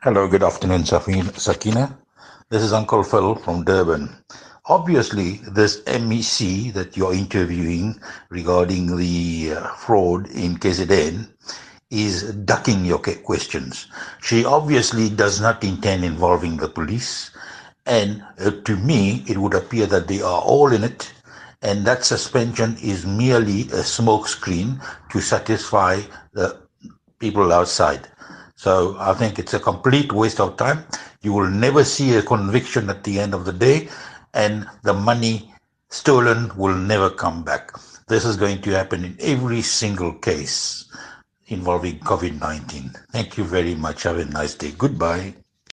Hello, good afternoon, Sakina. This is Uncle Phil from Durban. Obviously, this MEC that you're interviewing regarding the uh, fraud in KZN is ducking your questions. She obviously does not intend involving the police. And uh, to me, it would appear that they are all in it. And that suspension is merely a smokescreen to satisfy the people outside. So I think it's a complete waste of time. You will never see a conviction at the end of the day, and the money stolen will never come back. This is going to happen in every single case involving COVID 19. Thank you very much. Have a nice day. Goodbye.